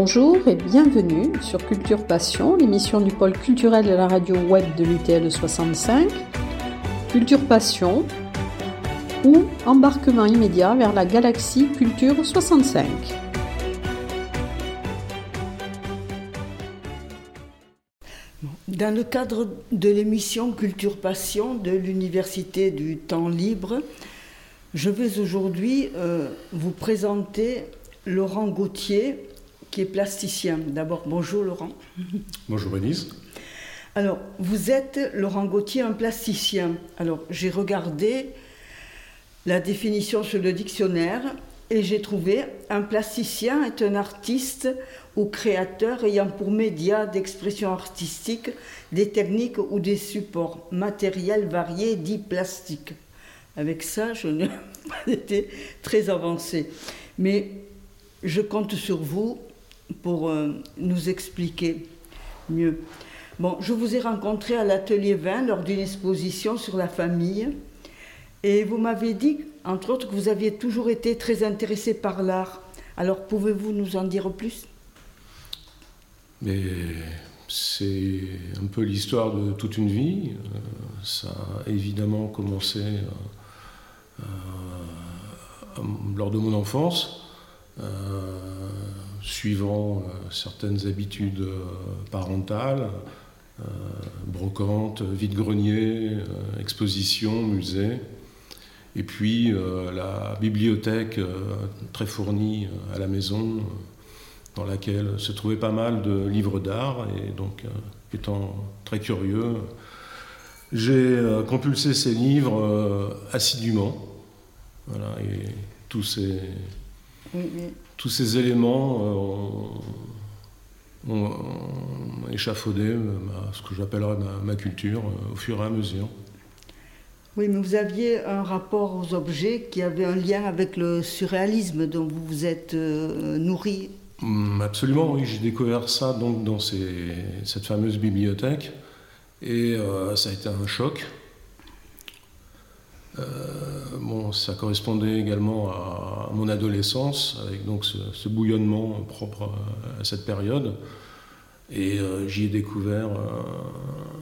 Bonjour et bienvenue sur Culture Passion, l'émission du pôle culturel de la radio web de l'UTL 65. Culture Passion ou embarquement immédiat vers la galaxie Culture 65. Dans le cadre de l'émission Culture Passion de l'Université du Temps Libre, je vais aujourd'hui euh, vous présenter Laurent Gauthier, qui est plasticien. D'abord, bonjour Laurent. Bonjour Elise. Alors, vous êtes Laurent Gauthier, un plasticien. Alors, j'ai regardé la définition sur le dictionnaire et j'ai trouvé un plasticien est un artiste ou créateur ayant pour média d'expression artistique des techniques ou des supports matériels variés dits plastiques. Avec ça, je n'ai pas été très avancé. Mais je compte sur vous pour euh, nous expliquer mieux. Bon, je vous ai rencontré à l'atelier 20 lors d'une exposition sur la famille et vous m'avez dit, entre autres, que vous aviez toujours été très intéressé par l'art. Alors pouvez-vous nous en dire plus? C'est un peu l'histoire de toute une vie. Euh, ça a évidemment commencé euh, lors de mon enfance suivant euh, certaines habitudes euh, parentales, euh, brocante, vide-grenier, exposition, musée. Et puis la bibliothèque très fournie à la maison, dans laquelle se trouvait pas mal de livres d'art. Et donc, étant très curieux, j'ai compulsé ces livres assidûment. Voilà, et tous ces, tous ces éléments euh, ont, échafaudé ce que j'appellerais ma, culture euh, au fur et à mesure. Oui, mais vous aviez un rapport aux objets qui avait un lien avec le surréalisme dont vous vous êtes euh, nourri. Hum, absolument, oui, j'ai découvert ça donc dans cette fameuse bibliothèque et ça a été un choc. Euh, bon, ça correspondait également à, mon adolescence, avec donc ce, bouillonnement propre à, cette période. Et euh, j'y ai découvert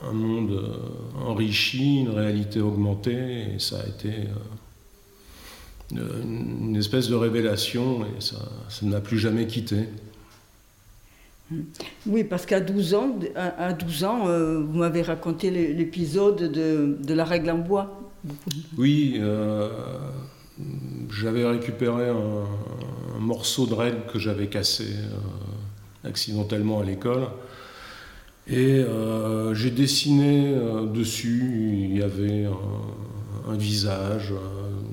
un, monde enrichi, une réalité augmentée, et ça a été euh, une, espèce de révélation, et ça, ne m'a plus jamais quitté. Oui, parce qu'à 12 ans, à 12 ans vous m'avez raconté l'épisode de, de, la règle en bois. Oui, euh, j'avais récupéré un, morceau de règle que j'avais cassé euh, accidentellement à l'école. Et euh, j'ai dessiné dessus, il y avait un, visage,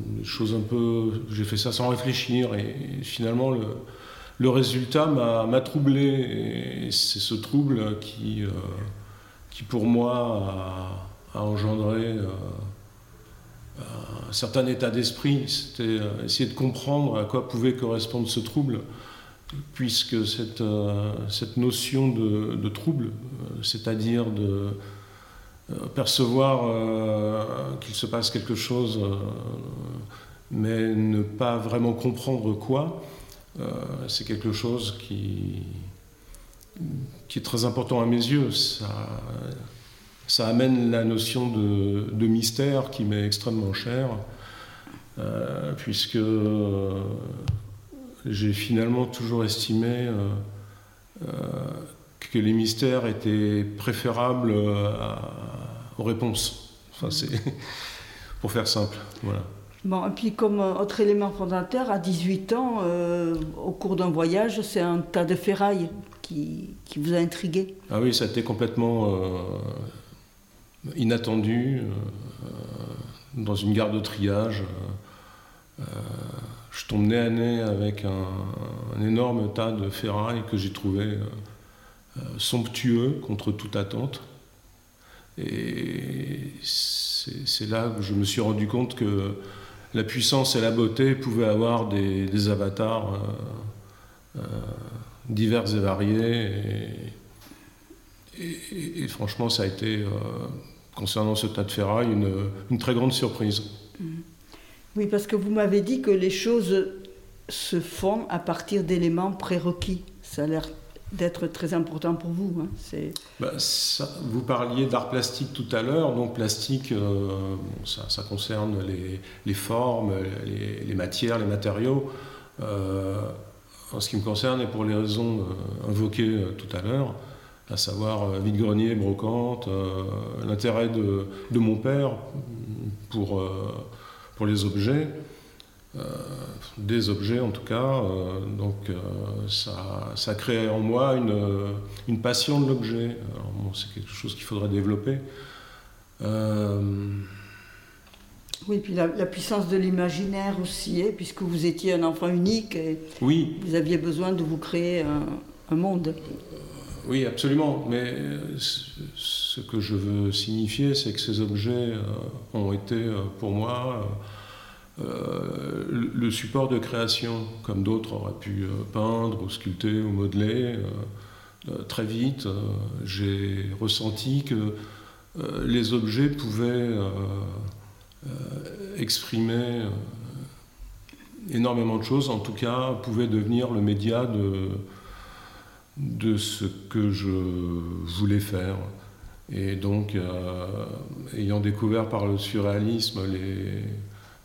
des choses un peu. J'ai fait ça sans réfléchir et, finalement le, résultat m'a troublé. Et c'est ce trouble qui, qui pour moi a engendré un certain état d'esprit, c'était euh, essayer de comprendre à quoi pouvait correspondre ce trouble, puisque cette, euh, cette notion de, trouble, euh, c'est-à-dire de percevoir qu'il se passe quelque chose, mais ne pas vraiment comprendre quoi, c'est quelque chose qui, qui est très important à mes yeux. Ça amène la notion de, mystère qui m'est extrêmement chère, euh, puisque euh, j'ai finalement toujours estimé euh, que les mystères étaient préférables aux réponses. Enfin, c'est pour faire simple. Voilà. Bon, et puis comme autre élément fondateur, à 18 ans, au cours d'un voyage, c'est un tas de ferraille qui, qui, vous a intrigué. Ah oui, ça a été complètement inattendu, euh, dans une gare de triage. Euh, je tombe nez à nez avec un, énorme tas de ferrailles que j'ai trouvé euh, somptueux contre toute attente. Et c'est là que je me suis rendu compte que la puissance et la beauté pouvaient avoir des, avatars divers et variés. Et, franchement, ça a été concernant ce tas de ferraille une, très grande surprise. Mm. Oui, parce que vous m'avez dit que les choses se font à partir d'éléments prérequis. ça a l'air d'être très important pour vous. Hein. Bah, vous parliez d'art plastique tout à l'heure, donc plastique, euh, ça, concerne les, formes, les, matières, les matériaux. Euh, en ce qui me concerne, et pour les raisons euh, invoquées tout à l'heure, à savoir vide-grenier, brocante, l'intérêt de, de, mon père pour, pour les objets, euh, des objets en tout cas. Euh, donc euh, ça, ça crée en moi une, une passion de l'objet. c'est quelque chose qu'il faudrait développer. Oui, puis la, puissance de l'imaginaire aussi, hein, puisque vous étiez un enfant unique et oui. vous aviez besoin de vous créer un, un monde. Oui, absolument. Mais ce que je veux signifier, c'est que ces objets ont été pour moi euh, le support de création, comme d'autres auraient pu euh, peindre ou sculpter ou modeler. Euh, très vite, j'ai ressenti que les objets pouvaient exprimer énormément de choses, en tout cas pouvaient devenir le média de, de ce que je voulais faire. Et donc, ayant découvert par le surréalisme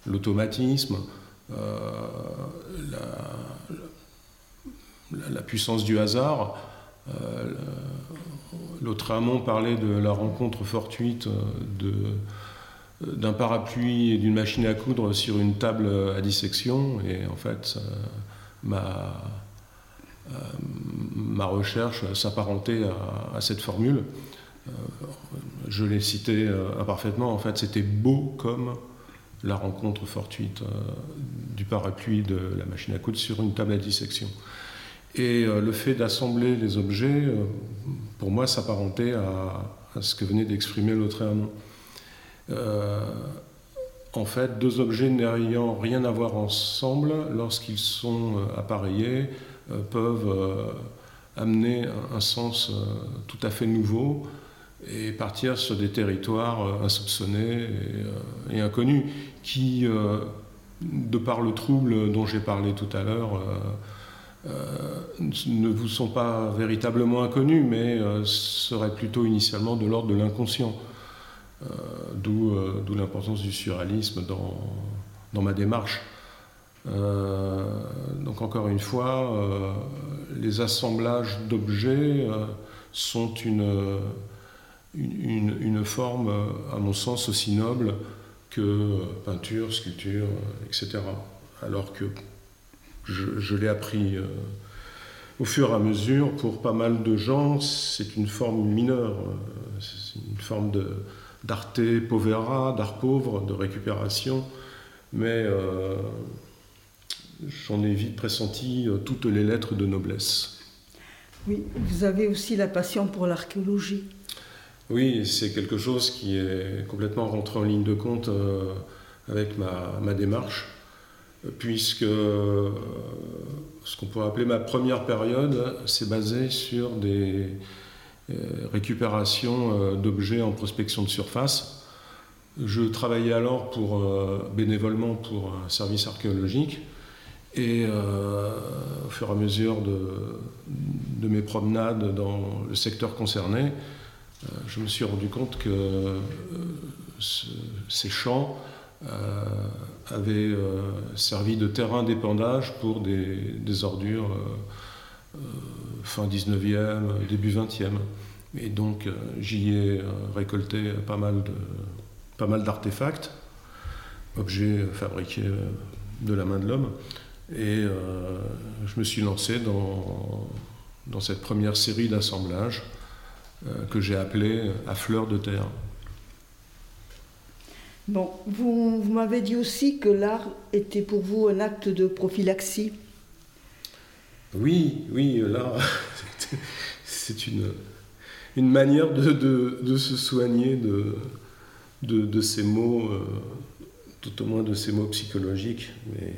l'automatisme, euh, la, puissance du hasard. Euh, l'autre amont parlait de la rencontre fortuite d'un parapluie et d'une machine à coudre sur une table à dissection, et en fait, ma, euh, ma recherche s'apparentait à, cette formule. je l'ai cité imparfaitement, en fait, c'était beau comme la rencontre fortuite euh, du parapluie de la machine à coudre sur une table à dissection. Et euh, le fait d'assembler les objets, euh, pour moi, s'apparentait à, ce que venait d'exprimer l'autre Euh, en fait, deux objets n'ayant rien à voir ensemble, lorsqu'ils sont appareillés, peuvent amener un sens tout à fait nouveau et partir sur des territoires euh, insoupçonnés et, euh, inconnus qui, euh, de par le trouble dont j'ai parlé tout à l'heure, ne vous sont pas véritablement inconnus, mais seraient plutôt initialement de l'ordre de l'inconscient. D'où l'importance du surréalisme dans ma démarche. Donc encore une fois, les assemblages d'objets sont une une, forme, euh, à mon sens, aussi noble que euh, peinture, sculpture, euh, etc. Alors que je, l'ai appris au fur et à mesure, pour pas mal de gens, c'est une forme mineure, c'est une forme d'arte povera, d'art pauvre, de récupération, mais j'en ai vite pressenti toutes les lettres de noblesse. Oui, vous avez aussi la passion pour l'archéologie. Oui, c'est quelque chose qui est complètement rentré en ligne de compte euh, avec ma, démarche, puisque euh, ce qu'on pourrait appeler ma première période s'est basé sur des euh, récupérations d'objets en prospection de surface. Je travaillais alors pour, bénévolement pour un service archéologique. Et au fur et à mesure de, mes promenades dans le secteur concerné, euh, je me suis rendu compte que euh, ces champs euh, avaient servi de terrain d'épandage pour des, ordures fin 19e, début 20e. Et donc j'y ai récolté pas mal, de, pas mal d'artefacts, objets fabriqués de la main de l'homme. Et je me suis lancé dans, dans cette première série d'assemblages euh, que j'ai appelé à fleur de terre. Bon, vous, vous m'avez dit aussi que l'art était pour vous un acte de prophylaxie. Oui, oui, l'art, c'est une, une manière de, de, de se soigner de, de, ces mots, euh, tout au moins de ces mots psychologiques. Mais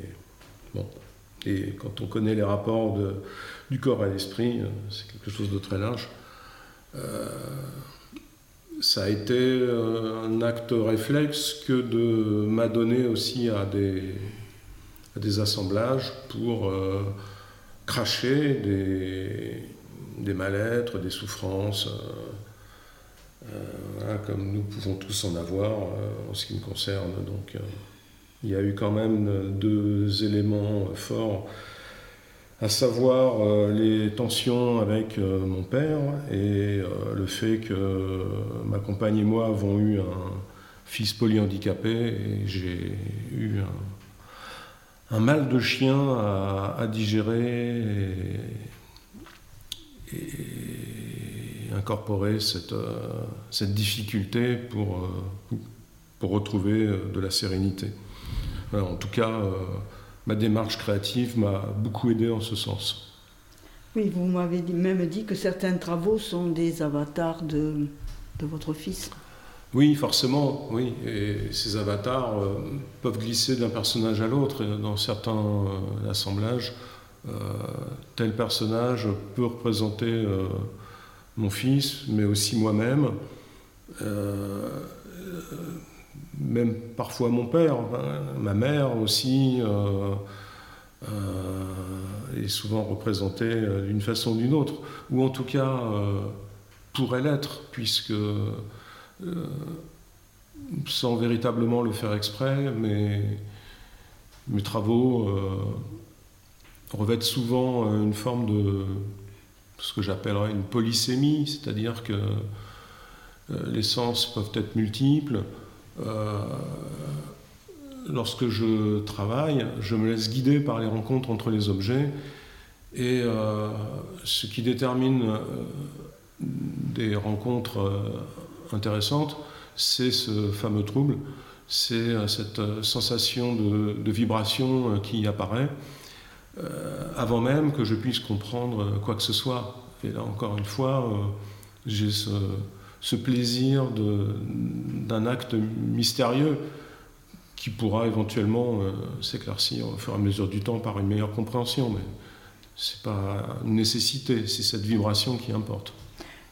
et quand on connaît les rapports du corps à l'esprit, euh, c'est quelque chose de très large. Euh, ça a été euh, un acte réflexe que de m'adonner aussi à des, assemblages pour cracher des, mal-être, des souffrances, comme nous pouvons tous en avoir en ce qui me concerne. Donc, il y a eu quand même deux éléments forts à savoir euh, les tensions avec euh, mon père et euh, le fait que ma compagne et moi avons eu un fils polyhandicapé et j'ai eu un, mal de chien à, digérer et, incorporer cette, difficulté pour retrouver de la sérénité. En tout cas, ma démarche créative m'a beaucoup aidé en ce sens. Oui, vous m'avez même dit que certains travaux sont des avatars de, de votre fils. Oui, forcément, oui. Et ces avatars euh, peuvent glisser d'un personnage à l'autre. Dans certains euh, assemblages, euh, tel personnage peut représenter mon fils, mais aussi moi-même même parfois mon père, ma mère aussi euh, euh, est souvent représentée euh, d'une façon ou d'une autre, ou en tout cas pourrait l'être, puisque sans véritablement le faire exprès, mes travaux revêtent souvent une forme de ce que j'appellerais une polysémie, c'est-à-dire que les sens peuvent être multiples, lorsque je travaille, je me laisse guider par les rencontres entre les objets et euh, ce qui détermine euh, des rencontres intéressantes, c'est ce fameux trouble, c'est cette sensation de, vibration qui apparaît avant même que je puisse comprendre quoi que ce soit. Et là encore une fois, j'ai ce, ce plaisir d'un acte mystérieux qui pourra éventuellement euh, s'éclaircir au fur et à mesure du temps par une meilleure compréhension. Mais ce n'est pas une nécessité, c'est cette vibration qui importe.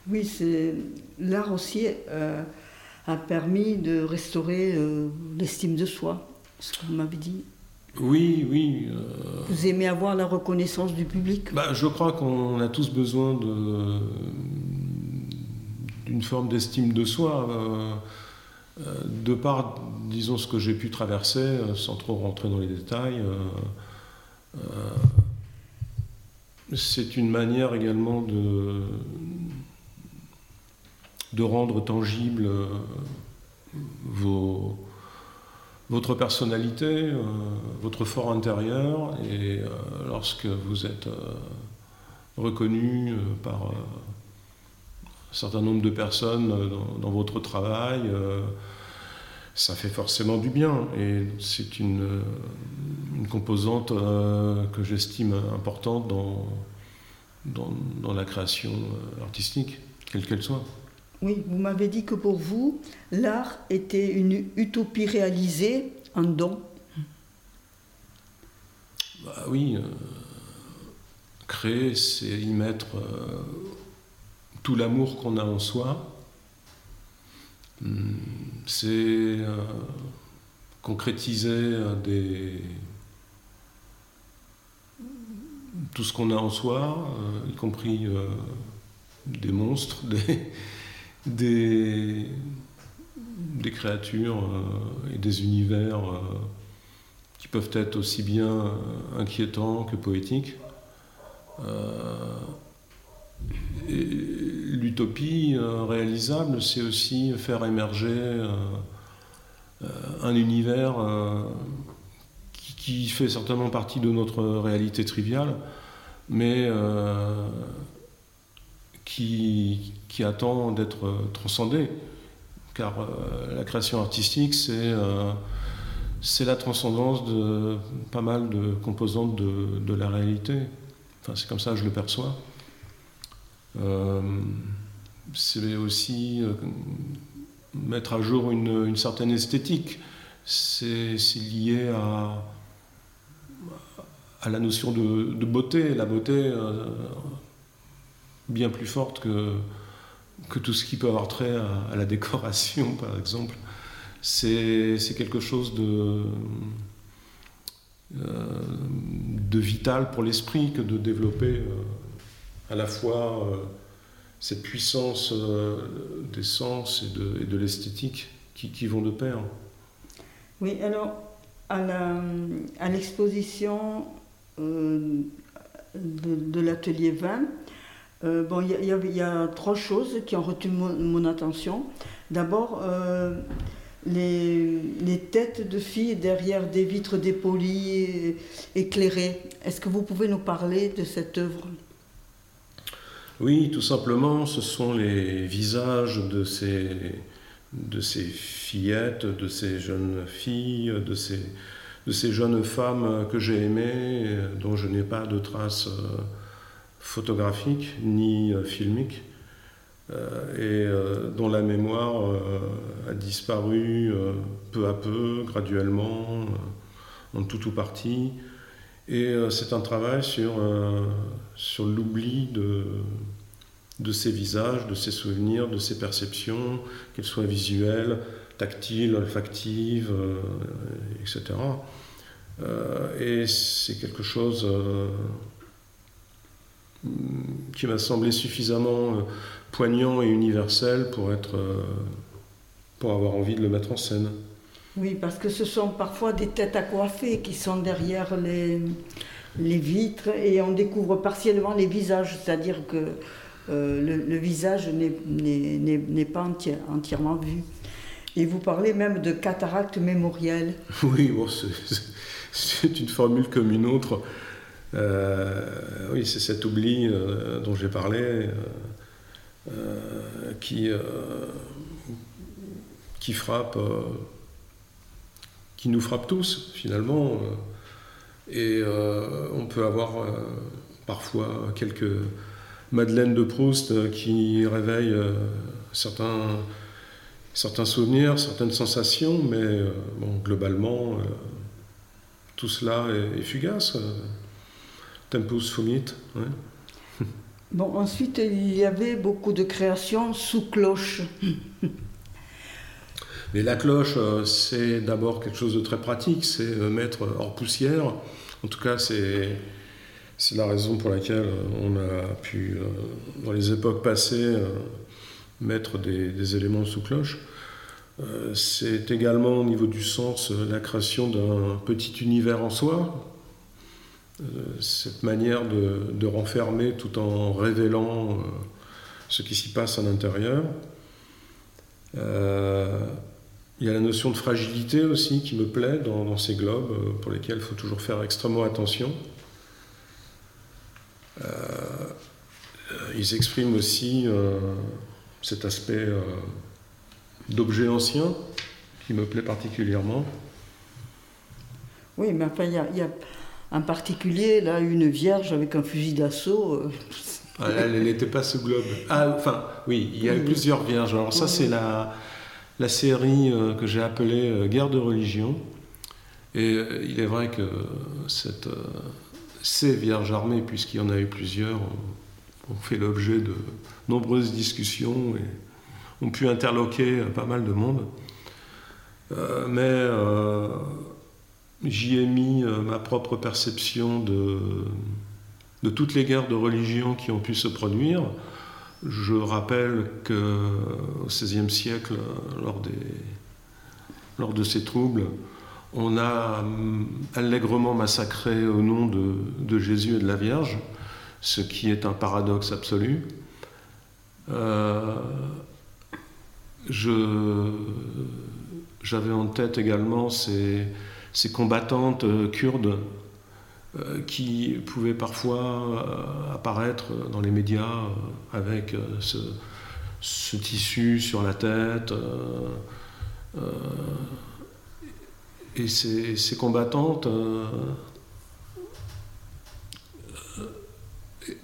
Oui, l'art aussi euh, a permis de restaurer euh, l'estime de soi, ce que vous m'avez dit. Oui, oui. Vous aimez avoir la reconnaissance du public? Bah, Je crois qu'on a tous besoin de, une forme d'estime de soi. Euh, euh, de par, disons, ce que j'ai pu traverser, euh, sans trop rentrer dans les détails, c'est une manière également de, de rendre tangible vos, votre personnalité, votre fort intérieur, et lorsque vous êtes reconnu par un certain nombre de personnes euh, dans, votre travail, euh, ça fait forcément du bien. Et c'est une, euh, une, composante que j'estime importante dans, dans, la création artistique, quelle qu'elle soit. Oui, vous m'avez dit que pour vous, l'art était une utopie réalisée, un don. Bah oui, créer, c'est y mettre tout l'amour qu'on a en soi, hmm, c'est euh, concrétiser euh, des, tout ce qu'on a en soi, euh, y compris des monstres, des, des, créatures et des univers qui peuvent être aussi bien inquiétants que poétiques l'utopie euh, réalisable, c'est aussi faire émerger euh, euh, un univers qui, fait certainement partie de notre réalité triviale, mais qui, attend d'être transcendé. Car la création artistique, c'est la transcendance de pas mal de composantes de, de la réalité. Enfin, c'est comme ça que je le perçois. Euh, c'est aussi euh, mettre à jour une, certaine esthétique. C'est lié à, la notion de, beauté. La beauté euh, bien plus forte que, tout ce qui peut avoir trait à, la décoration, par exemple. C'est quelque chose de vital pour l'esprit que de développer à la fois cette puissance des sens et de, l'esthétique qui, vont de pair. Oui, alors à l'exposition de, de l'atelier 20, euh, bon, il y, a trois choses qui ont retenu mon, attention. D'abord, euh, les, têtes de filles derrière des vitres dépolies, éclairées. Est-ce que vous pouvez nous parler de cette œuvre? Oui, tout simplement, ce sont les visages de ces, de ces fillettes, de ces jeunes filles, de ces, de ces jeunes femmes que j'ai aimées, dont je n'ai pas de traces. Euh, photographique ni euh, filmique, euh, et dont la mémoire a disparu peu à peu, graduellement, en tout ou partie. Et c'est un travail sur, sur l'oubli de, de ces visages, de ces souvenirs, de ces perceptions, qu'elles soient visuelles, tactiles, olfactives, etc. et c'est quelque chose qui m'a semblé suffisamment euh, poignant et universel pour, être, euh, pour avoir envie de le mettre en scène. Oui, parce que ce sont parfois des têtes à coiffer qui sont derrière les, les vitres et on découvre partiellement les visages, c'est-à-dire que euh, le, visage n'est pas entièrement vu. Et vous parlez même de cataracte mémorielle. Oui, c'est une formule comme une autre. Euh, oui, c'est cet oubli euh, dont j'ai parlé qui, qui frappe, qui nous frappe tous finalement. et on peut avoir parfois quelques Madeleine de Proust qui réveillent certains, certains souvenirs, certaines sensations, mais bon, globalement, tout cela est fugace. Tempus Fumit. Bon, ensuite, il y avait beaucoup de créations sous cloche. Mais la cloche, euh, c'est d'abord quelque chose de très pratique, c'est euh, mettre hors poussière. En tout cas, c'est, c'est la raison pour laquelle euh, on a pu, dans les époques passées, mettre des, éléments sous cloche. C'est également au niveau du sens la création d'un petit univers en soi, euh, cette manière de, renfermer tout en révélant euh, ce qui s'y passe à l'intérieur. Euh, il y a la notion de fragilité aussi qui me plaît dans, ces globes pour lesquels il faut toujours faire extrêmement attention. Ils expriment aussi cet aspect d'objet ancien qui me plaît particulièrement. Oui, mais enfin, il y a en particulier, là, une vierge avec un fusil d'assaut. Euh, ah, elle n'était pas ce globe. Ah, enfin, oui, il y a eu plusieurs vierges. Alors, ça, c'est la, la série euh, que j'ai appelée euh, Guerre de religion. Et il est vrai que cette, ces vierges armées, puisqu'il y en a eu plusieurs, ont, fait l'objet de nombreuses discussions et ont pu interloquer pas mal de monde. mais j'y ai mis euh, ma propre perception de, de toutes les guerres de religion qui ont pu se produire. Je rappelle qu'au XVIe siècle, lors, des, lors de ces troubles, on a hum, allègrement massacré au nom de, Jésus et de la Vierge, ce qui est un paradoxe absolu. Euh, J'avais en tête également ces, combattantes euh, kurdes euh, qui pouvaient parfois apparaître dans les médias avec ce, tissu sur la tête. Et ces, combattantes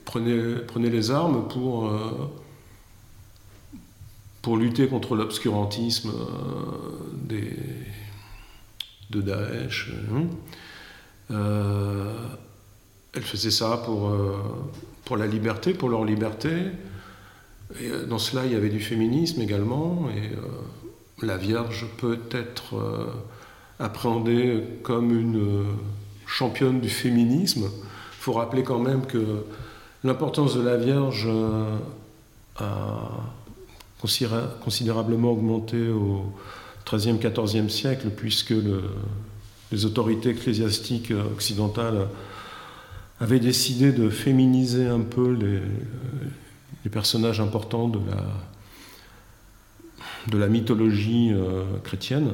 prenaient, les armes pour, pour lutter contre l'obscurantisme de Daesh. Hein. Euh, elle faisait ça pour, euh, pour la liberté, pour leur liberté. Euh, dans cela, il y avait du féminisme également. Et la Vierge peut être appréhendée comme une, championne du féminisme. Il faut rappeler quand même que l'importance de la Vierge a considérablement augmenté au XIIIe, XIVe siècle, puisque les autorités ecclésiastiques occidentales avaient décidé de féminiser un peu les, personnages importants de la, mythologie euh, chrétienne, euh,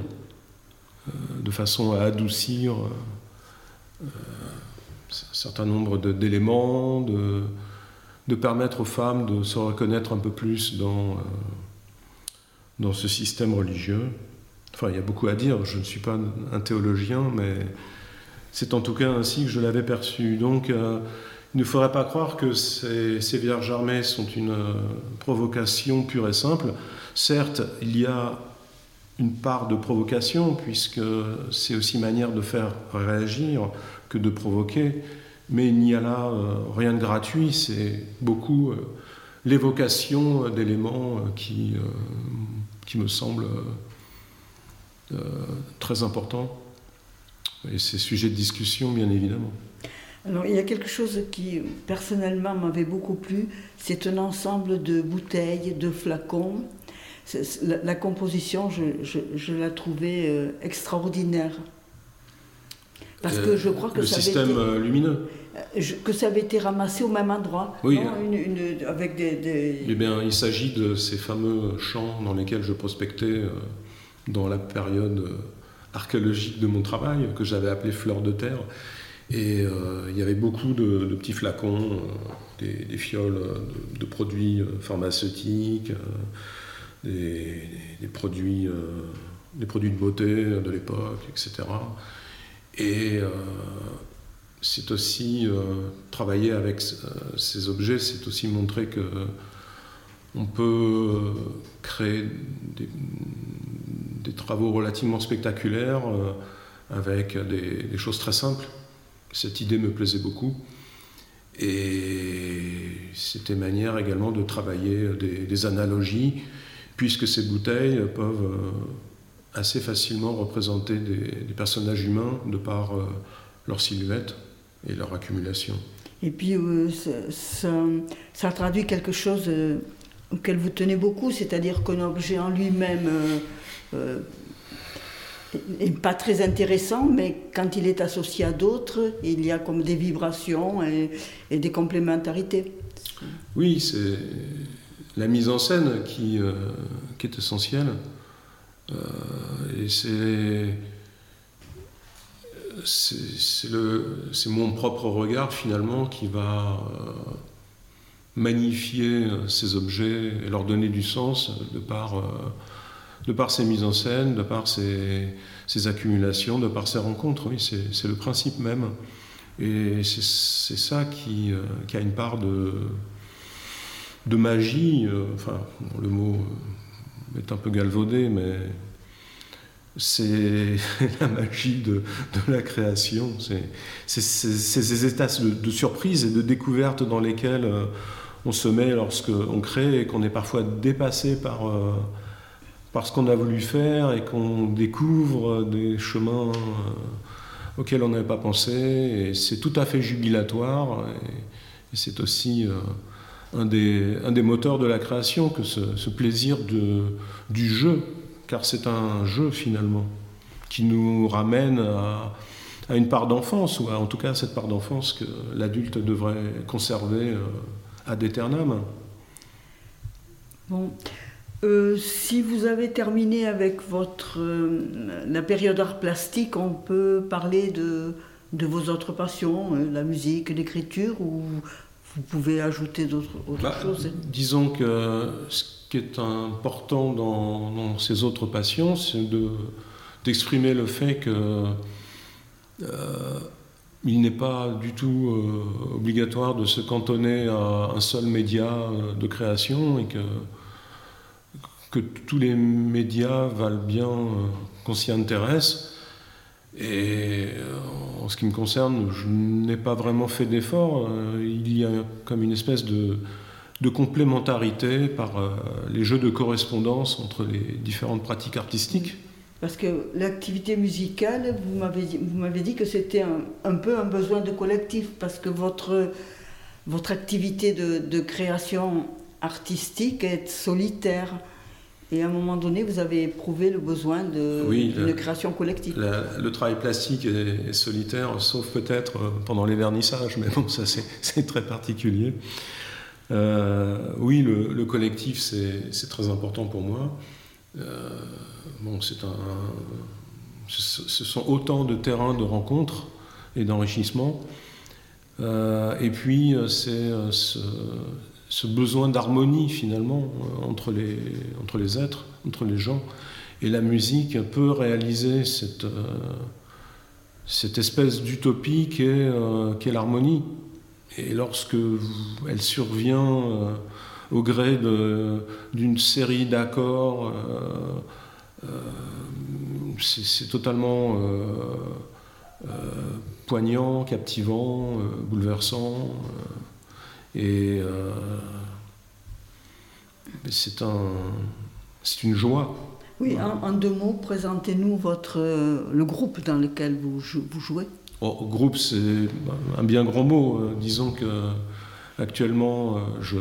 de façon à adoucir euh, un certain nombre d'éléments, de, permettre aux femmes de se reconnaître un peu plus dans, dans ce système religieux. Enfin, il y a beaucoup à dire, je ne suis pas un théologien, mais c'est en tout cas ainsi que je l'avais perçu. Donc, euh, il ne faudrait pas croire que ces, ces Vierges armées sont une euh, provocation pure et simple. Certes, il y a une part de provocation, puisque c'est aussi manière de faire réagir que de provoquer, mais il n'y a là euh, rien de gratuit, c'est beaucoup l'évocation d'éléments qui, qui me semblent très importants. Et c'est sujet de discussion, bien évidemment. Alors, il y a quelque chose qui, personnellement, m'avait beaucoup plu. C'est un ensemble de bouteilles, de flacons. La, composition, je, je, la trouvais euh, extraordinaire. Parce que je crois que le ça système été, euh, lumineux. Euh, que ça avait été ramassé au même endroit. Oui. avec des, Eh bien, il s'agit de ces fameux champs dans lesquels je prospectais dans la période archéologique de mon travail, que j'avais appelé Fleur de terre. Et euh, il y avait beaucoup de, petits flacons, euh, des, fioles de, produits euh, pharmaceutiques, des, produits, des produits de beauté de l'époque, etc. Et c'est aussi travailler avec ces objets, c'est aussi montrer que on peut créer des, travaux relativement spectaculaires euh, avec des, choses très simples. Cette idée me plaisait beaucoup. Et c'était manière également de travailler des, analogies, puisque ces bouteilles peuvent euh, assez facilement représenter des, personnages humains de par euh, leur silhouette et leur accumulation. Et puis ça, ça, traduit quelque chose auquel vous tenez beaucoup, c'est-à-dire qu'un objet en lui-même euh, n'est pas très intéressant, mais quand il est associé à d'autres, il y a comme des vibrations et, des complémentarités. Oui, c'est la mise en scène qui, euh, est essentielle. Euh, et c'est c'est mon propre regard finalement qui va magnifier ces objets et leur donner du sens de par de par ses mises en scène, de par ses, accumulations, de par ses rencontres. Oui, c'est le principe même. Et c'est ça qui, euh, qui, a une part de, de magie. Euh, enfin, le mot est un peu galvaudé, mais c'est la magie de, la création. C'est ces états de, surprise et de découverte dans lesquels euh, on se met lorsqu'on crée et qu'on est parfois dépassé par parce qu'on a voulu faire et qu'on découvre des chemins euh, auxquels on n'avait pas pensé. C'est tout à fait jubilatoire. Et, c'est aussi euh, un, des, un, des, moteurs de la création que ce, plaisir de, du jeu, car c'est un jeu finalement, qui nous ramène à, à une part d'enfance, ou en tout cas à cette part d'enfance que l'adulte devrait conserver euh, ad aeternam. Bon. Euh, si vous avez terminé avec votre, euh, la période art plastique, on peut parler de, de vos autres passions, la musique, l'écriture, ou vous pouvez ajouter d'autres bah, choses Disons que ce qui est important dans, ces autres passions, c'est d'exprimer le fait que il n'est pas du tout obligatoire de se cantonner à un seul média de création et que que tous les médias valent bien euh, qu'on s'y intéresse. Et euh, en ce qui me concerne, je n'ai pas vraiment fait d'effort. Euh, il y a comme une espèce de, complémentarité par les jeux de correspondance entre les différentes pratiques artistiques. Parce que l'activité musicale, vous m'avez dit, que c'était un, peu un besoin de collectif, parce que votre, votre activité de création artistique est solitaire. Et à un moment donné, vous avez éprouvé le besoin Oui, d'une création collective. La- le travail plastique est, est solitaire, sauf peut-être euh, pendant les vernissages, mais bon, ça c'est- très particulier. Euh, oui, le, le collectif c'est très important pour moi. Euh, bon, c'est un, ce, ce sont autant de terrains de rencontres et d'enrichissement. Euh, et puis c'est euh, ce, besoin d'harmonie finalement euh, entre les, entre les êtres, entre les gens. Et la musique peut réaliser cette, euh, cette espèce d'utopie qu'est euh, qu'est l'harmonie. Et lorsque elle survient au gré d'une série d'accords, c'est totalement poignant, captivant, bouleversant. Et euh, c'est un, c'est une joie. Oui, en, en deux mots, présentez-nous votre, euh, le groupe dans lequel vous, jou- vous jouez. Oh, groupe, c'est un bien grand mot. Euh, disons que actuellement, je,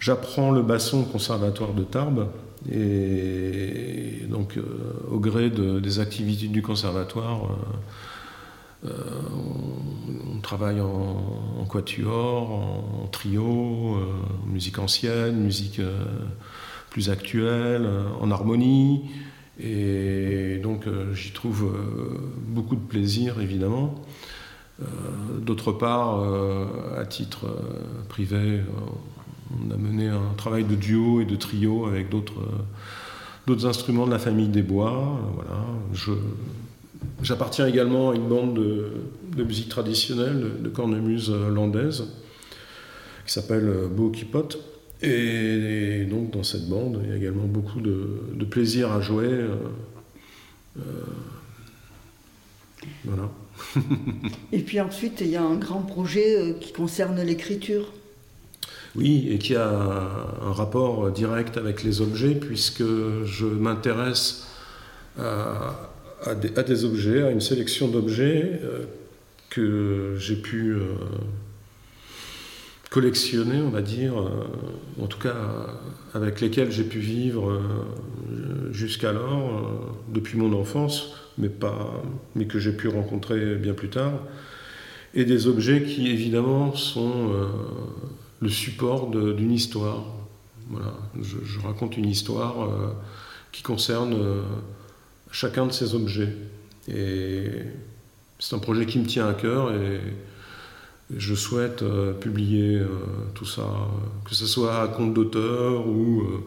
j'apprends le basson au conservatoire de Tarbes. Et donc, euh, au gré de- des activités du conservatoire, euh, euh, on, travaille en, quatuor, en, trio, euh, musique ancienne, musique euh, plus actuelle, euh, en harmonie. Et donc j'y trouve beaucoup de plaisir évidemment. D'autre part, à titre privé, on a mené un travail de duo et de trio avec d'autres instruments de la famille des bois. Voilà. Je- J'appartiens également à une bande de, de musique traditionnelle, de, de cornemuse landaise, qui s'appelle euh, Beau Kipot. Et, et donc dans cette bande, il y a également beaucoup de, de plaisir à jouer. euh, euh, voilà. Et puis ensuite, il y a un grand projet qui concerne l'écriture. Oui, et qui a un rapport direct avec les objets, puisque je m'intéresse à, à des, objets, à une sélection d'objets euh, que j'ai pu euh, collectionner, on va dire, euh, en tout cas avec lesquels j'ai pu vivre jusqu'alors, depuis mon enfance, mais, pas, mais que j'ai pu rencontrer bien plus tard, et des objets qui évidemment sont le support d'une histoire. Voilà, je, raconte une histoire qui concerne chacun de ces objets. Et c'est un projet qui me tient à cœur et je souhaite euh, publier euh, tout ça, que ce soit à compte d'auteur ou euh,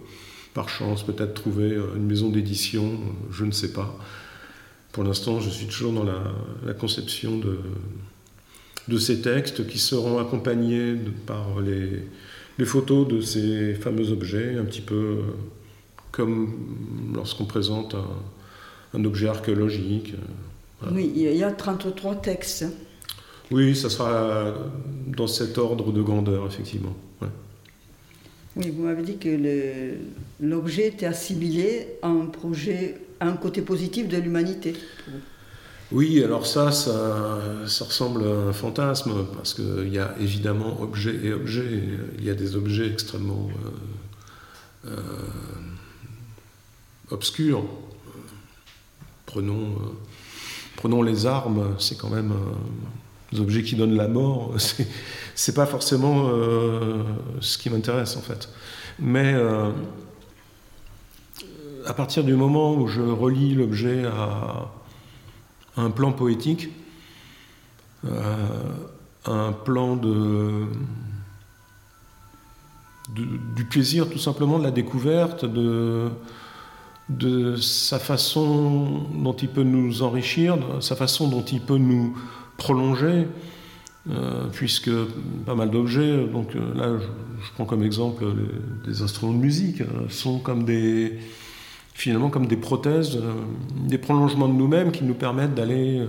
par chance peut-être trouver une maison d'édition, je ne sais pas. Pour l'instant, je suis toujours dans la, conception de, de ces textes qui seront accompagnés par les, les photos de ces fameux objets, un petit peu comme lorsqu'on présente un, un objet archéologique. Voilà. Oui, il y a 33 textes. Oui, ça sera dans cet ordre de grandeur, effectivement. Ouais. Oui, vous m'avez dit que l'objet était assimilé à un projet, à un côté positif de l'humanité. Oui, alors ça, ça, ça ressemble à un fantasme, parce qu'il y a évidemment objet et objet. Il y a des objets extrêmement euh, euh, obscurs. Prenons, euh, prenons les armes, c'est quand même euh, des objets qui donnent la mort. C'est, pas forcément euh, ce qui m'intéresse en fait. Mais euh, à partir du moment où je relie l'objet à un plan poétique, euh, un plan de- du plaisir tout simplement de la découverte, de, de sa façon dont il peut nous enrichir, de sa façon dont il peut nous prolonger, euh, puisque pas mal d'objets, donc euh, là je, prends comme exemple les- des instruments de musique, euh, sont comme des, finalement comme des prothèses, des prolongements de nous-mêmes qui nous permettent d'aller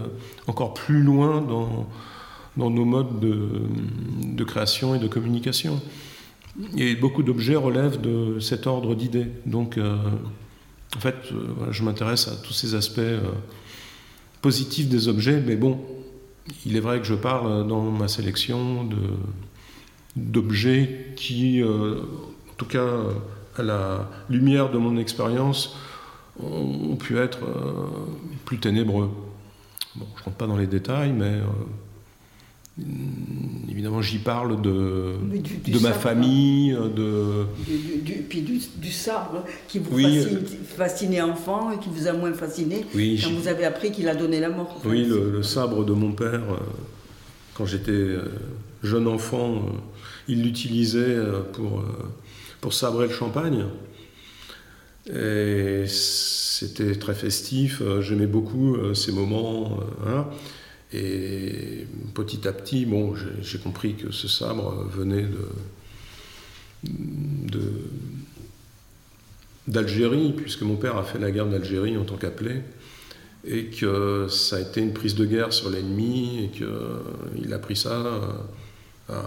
encore plus loin dans, dans nos modes de, de création et de communication. Et beaucoup d'objets relèvent de cet ordre d'idées. Donc En fait, je m'intéresse à tous ces aspects positifs des objets, mais bon, il est vrai que je parle dans ma sélection d'objets qui, en tout cas, à la lumière de mon expérience, ont pu être plus ténébreux. Bon, je ne rentre pas dans les détails, mais euh, évidemment j'y parle de, de ma famille, de... Du, puis du, sabre qui vous fascine, fascinait enfant et qui vous a moins fasciné quand vous avez appris qu'il a donné la mort. Oui, le, sabre de mon père, euh, quand j'étais euh, jeune enfant, il l'utilisait pour, pour sabrer le champagne. Et c'était très festif, euh, j'aimais beaucoup euh, ces moments. Euh, et petit à petit, bon, j'ai compris que ce sabre venait de, d'Algérie, puisque mon père a fait la guerre d'Algérie en tant qu'appelé, et que ça a été une prise de guerre sur l'ennemi, et qu'il a pris ça à,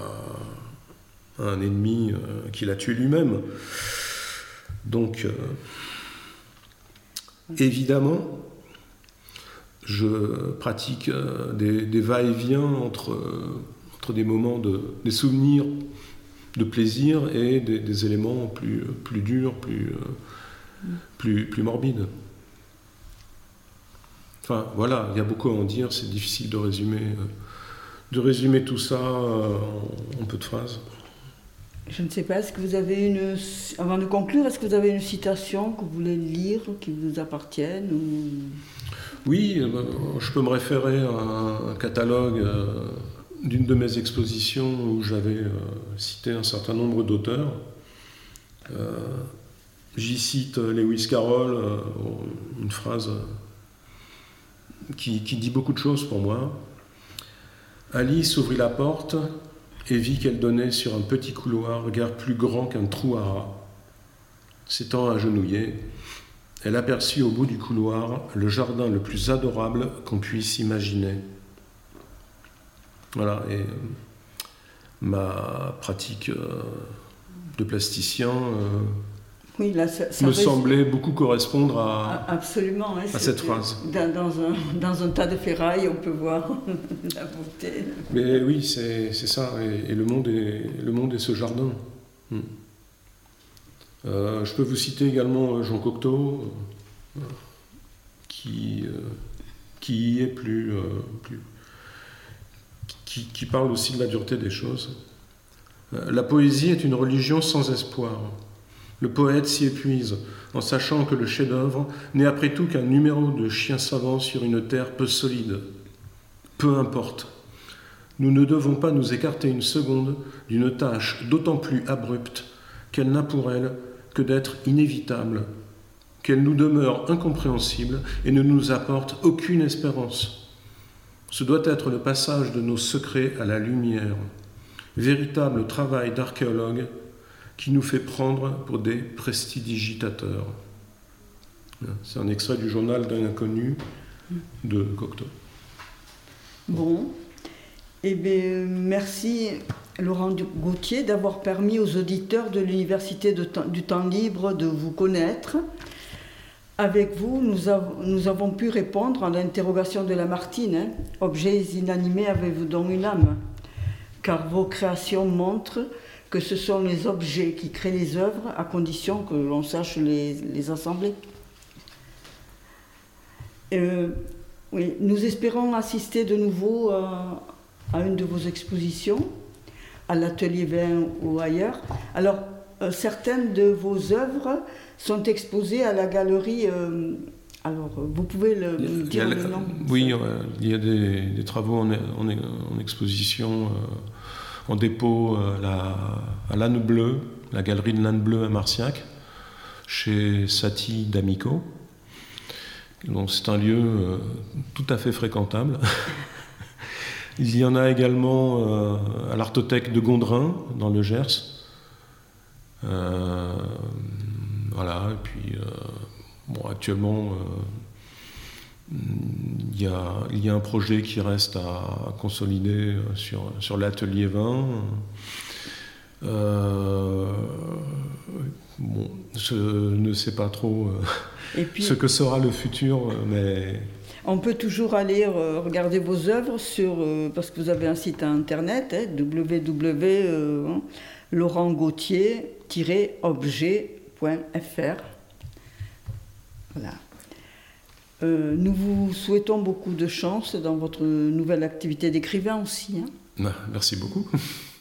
un ennemi qu'il a tué lui-même. Donc, Évidemment, je pratique euh, des, va-et-vient entre, euh, entre, des moments de des souvenirs de plaisir et des, éléments plus, plus durs, plus, euh, plus, morbides. Enfin, voilà, il y a beaucoup à en dire, c'est difficile de résumer, de résumer tout ça en peu de phrases. Je ne sais pas, est-ce que vous avez une. Avant de conclure, est-ce que vous avez une citation que vous voulez lire, qui vous appartienne Oui, euh, je peux me référer à un catalogue euh, d'une de mes expositions où j'avais euh, cité un certain nombre d'auteurs. J'y cite Lewis Carroll, une phrase qui, dit beaucoup de choses pour moi. Alice ouvrit la porte et vit qu'elle donnait sur un petit couloir, regard plus grand qu'un trou à rats. S'étant agenouillée, elle aperçut au bout du couloir le jardin le plus adorable qu'on puisse imaginer. Voilà, et euh, ma pratique euh, de plasticien euh, oui, là, me semblait beaucoup correspondre à, Absolument, à cette phrase. Dans, un, dans, un, tas de ferrailles, on peut voir la beauté. Mais oui, c'est ça. Et, le, monde est, le monde est ce jardin. Hmm. Euh, je peux vous citer également euh, Jean Cocteau, euh, qui, qui est plus, qui, qui, parle aussi de la dureté des choses. La poésie est une religion sans espoir. Le poète s'y épuise, en sachant que le chef-d'œuvre n'est après tout qu'un numéro de chien savant sur une terre peu solide. Peu importe. Nous ne devons pas nous écarter une seconde d'une tâche d'autant plus abrupte qu'elle n'a pour elle que d'être inévitable, qu'elle nous demeure incompréhensible et ne nous apporte aucune espérance. Ce doit être le passage de nos secrets à la lumière, véritable travail d'archéologue qui nous fait prendre pour des prestidigitateurs. C'est un extrait du journal d'un inconnu de Cocteau. Bon, eh bien, merci Laurent Gauthier d'avoir permis aux auditeurs de l'Université du temps libre de vous connaître. Avec vous, nous, avons pu répondre à l'interrogation de Lamartine. Hein. Objets inanimés, avez-vous donc une âme? Car vos créations montrent que ce sont les objets qui créent les œuvres à condition que l'on sache les, assembler. Euh, nous espérons assister de nouveau euh, à une de vos expositions, à l'atelier 20 ou ailleurs. Alors, euh, certaines de vos œuvres sont exposées à la galerie. alors, vous pouvez le, dire le nom Oui, il y a des, travaux en, en exposition en dépôt euh, à l'âne bleu, la galerie de l'âne bleu à Marciac, chez Sati D'Amico. c'est un lieu euh, tout à fait fréquentable. Il y en a également euh, à l'Artothèque de Gondrin, dans le Gers. voilà, et puis bon, actuellement, il y, a, il y, a, un projet qui reste à, consolider euh, sur, sur l'atelier 20. Euh, bon, je ne sais pas trop ce que sera le futur, mais on peut toujours aller regarder vos œuvres sur, parce que vous avez un site internet, hein, www.laurentgauthier-objet.fr. Voilà. Euh, nous vous souhaitons beaucoup de chance dans votre nouvelle activité d'écrivain aussi. Hein. Bah, merci beaucoup.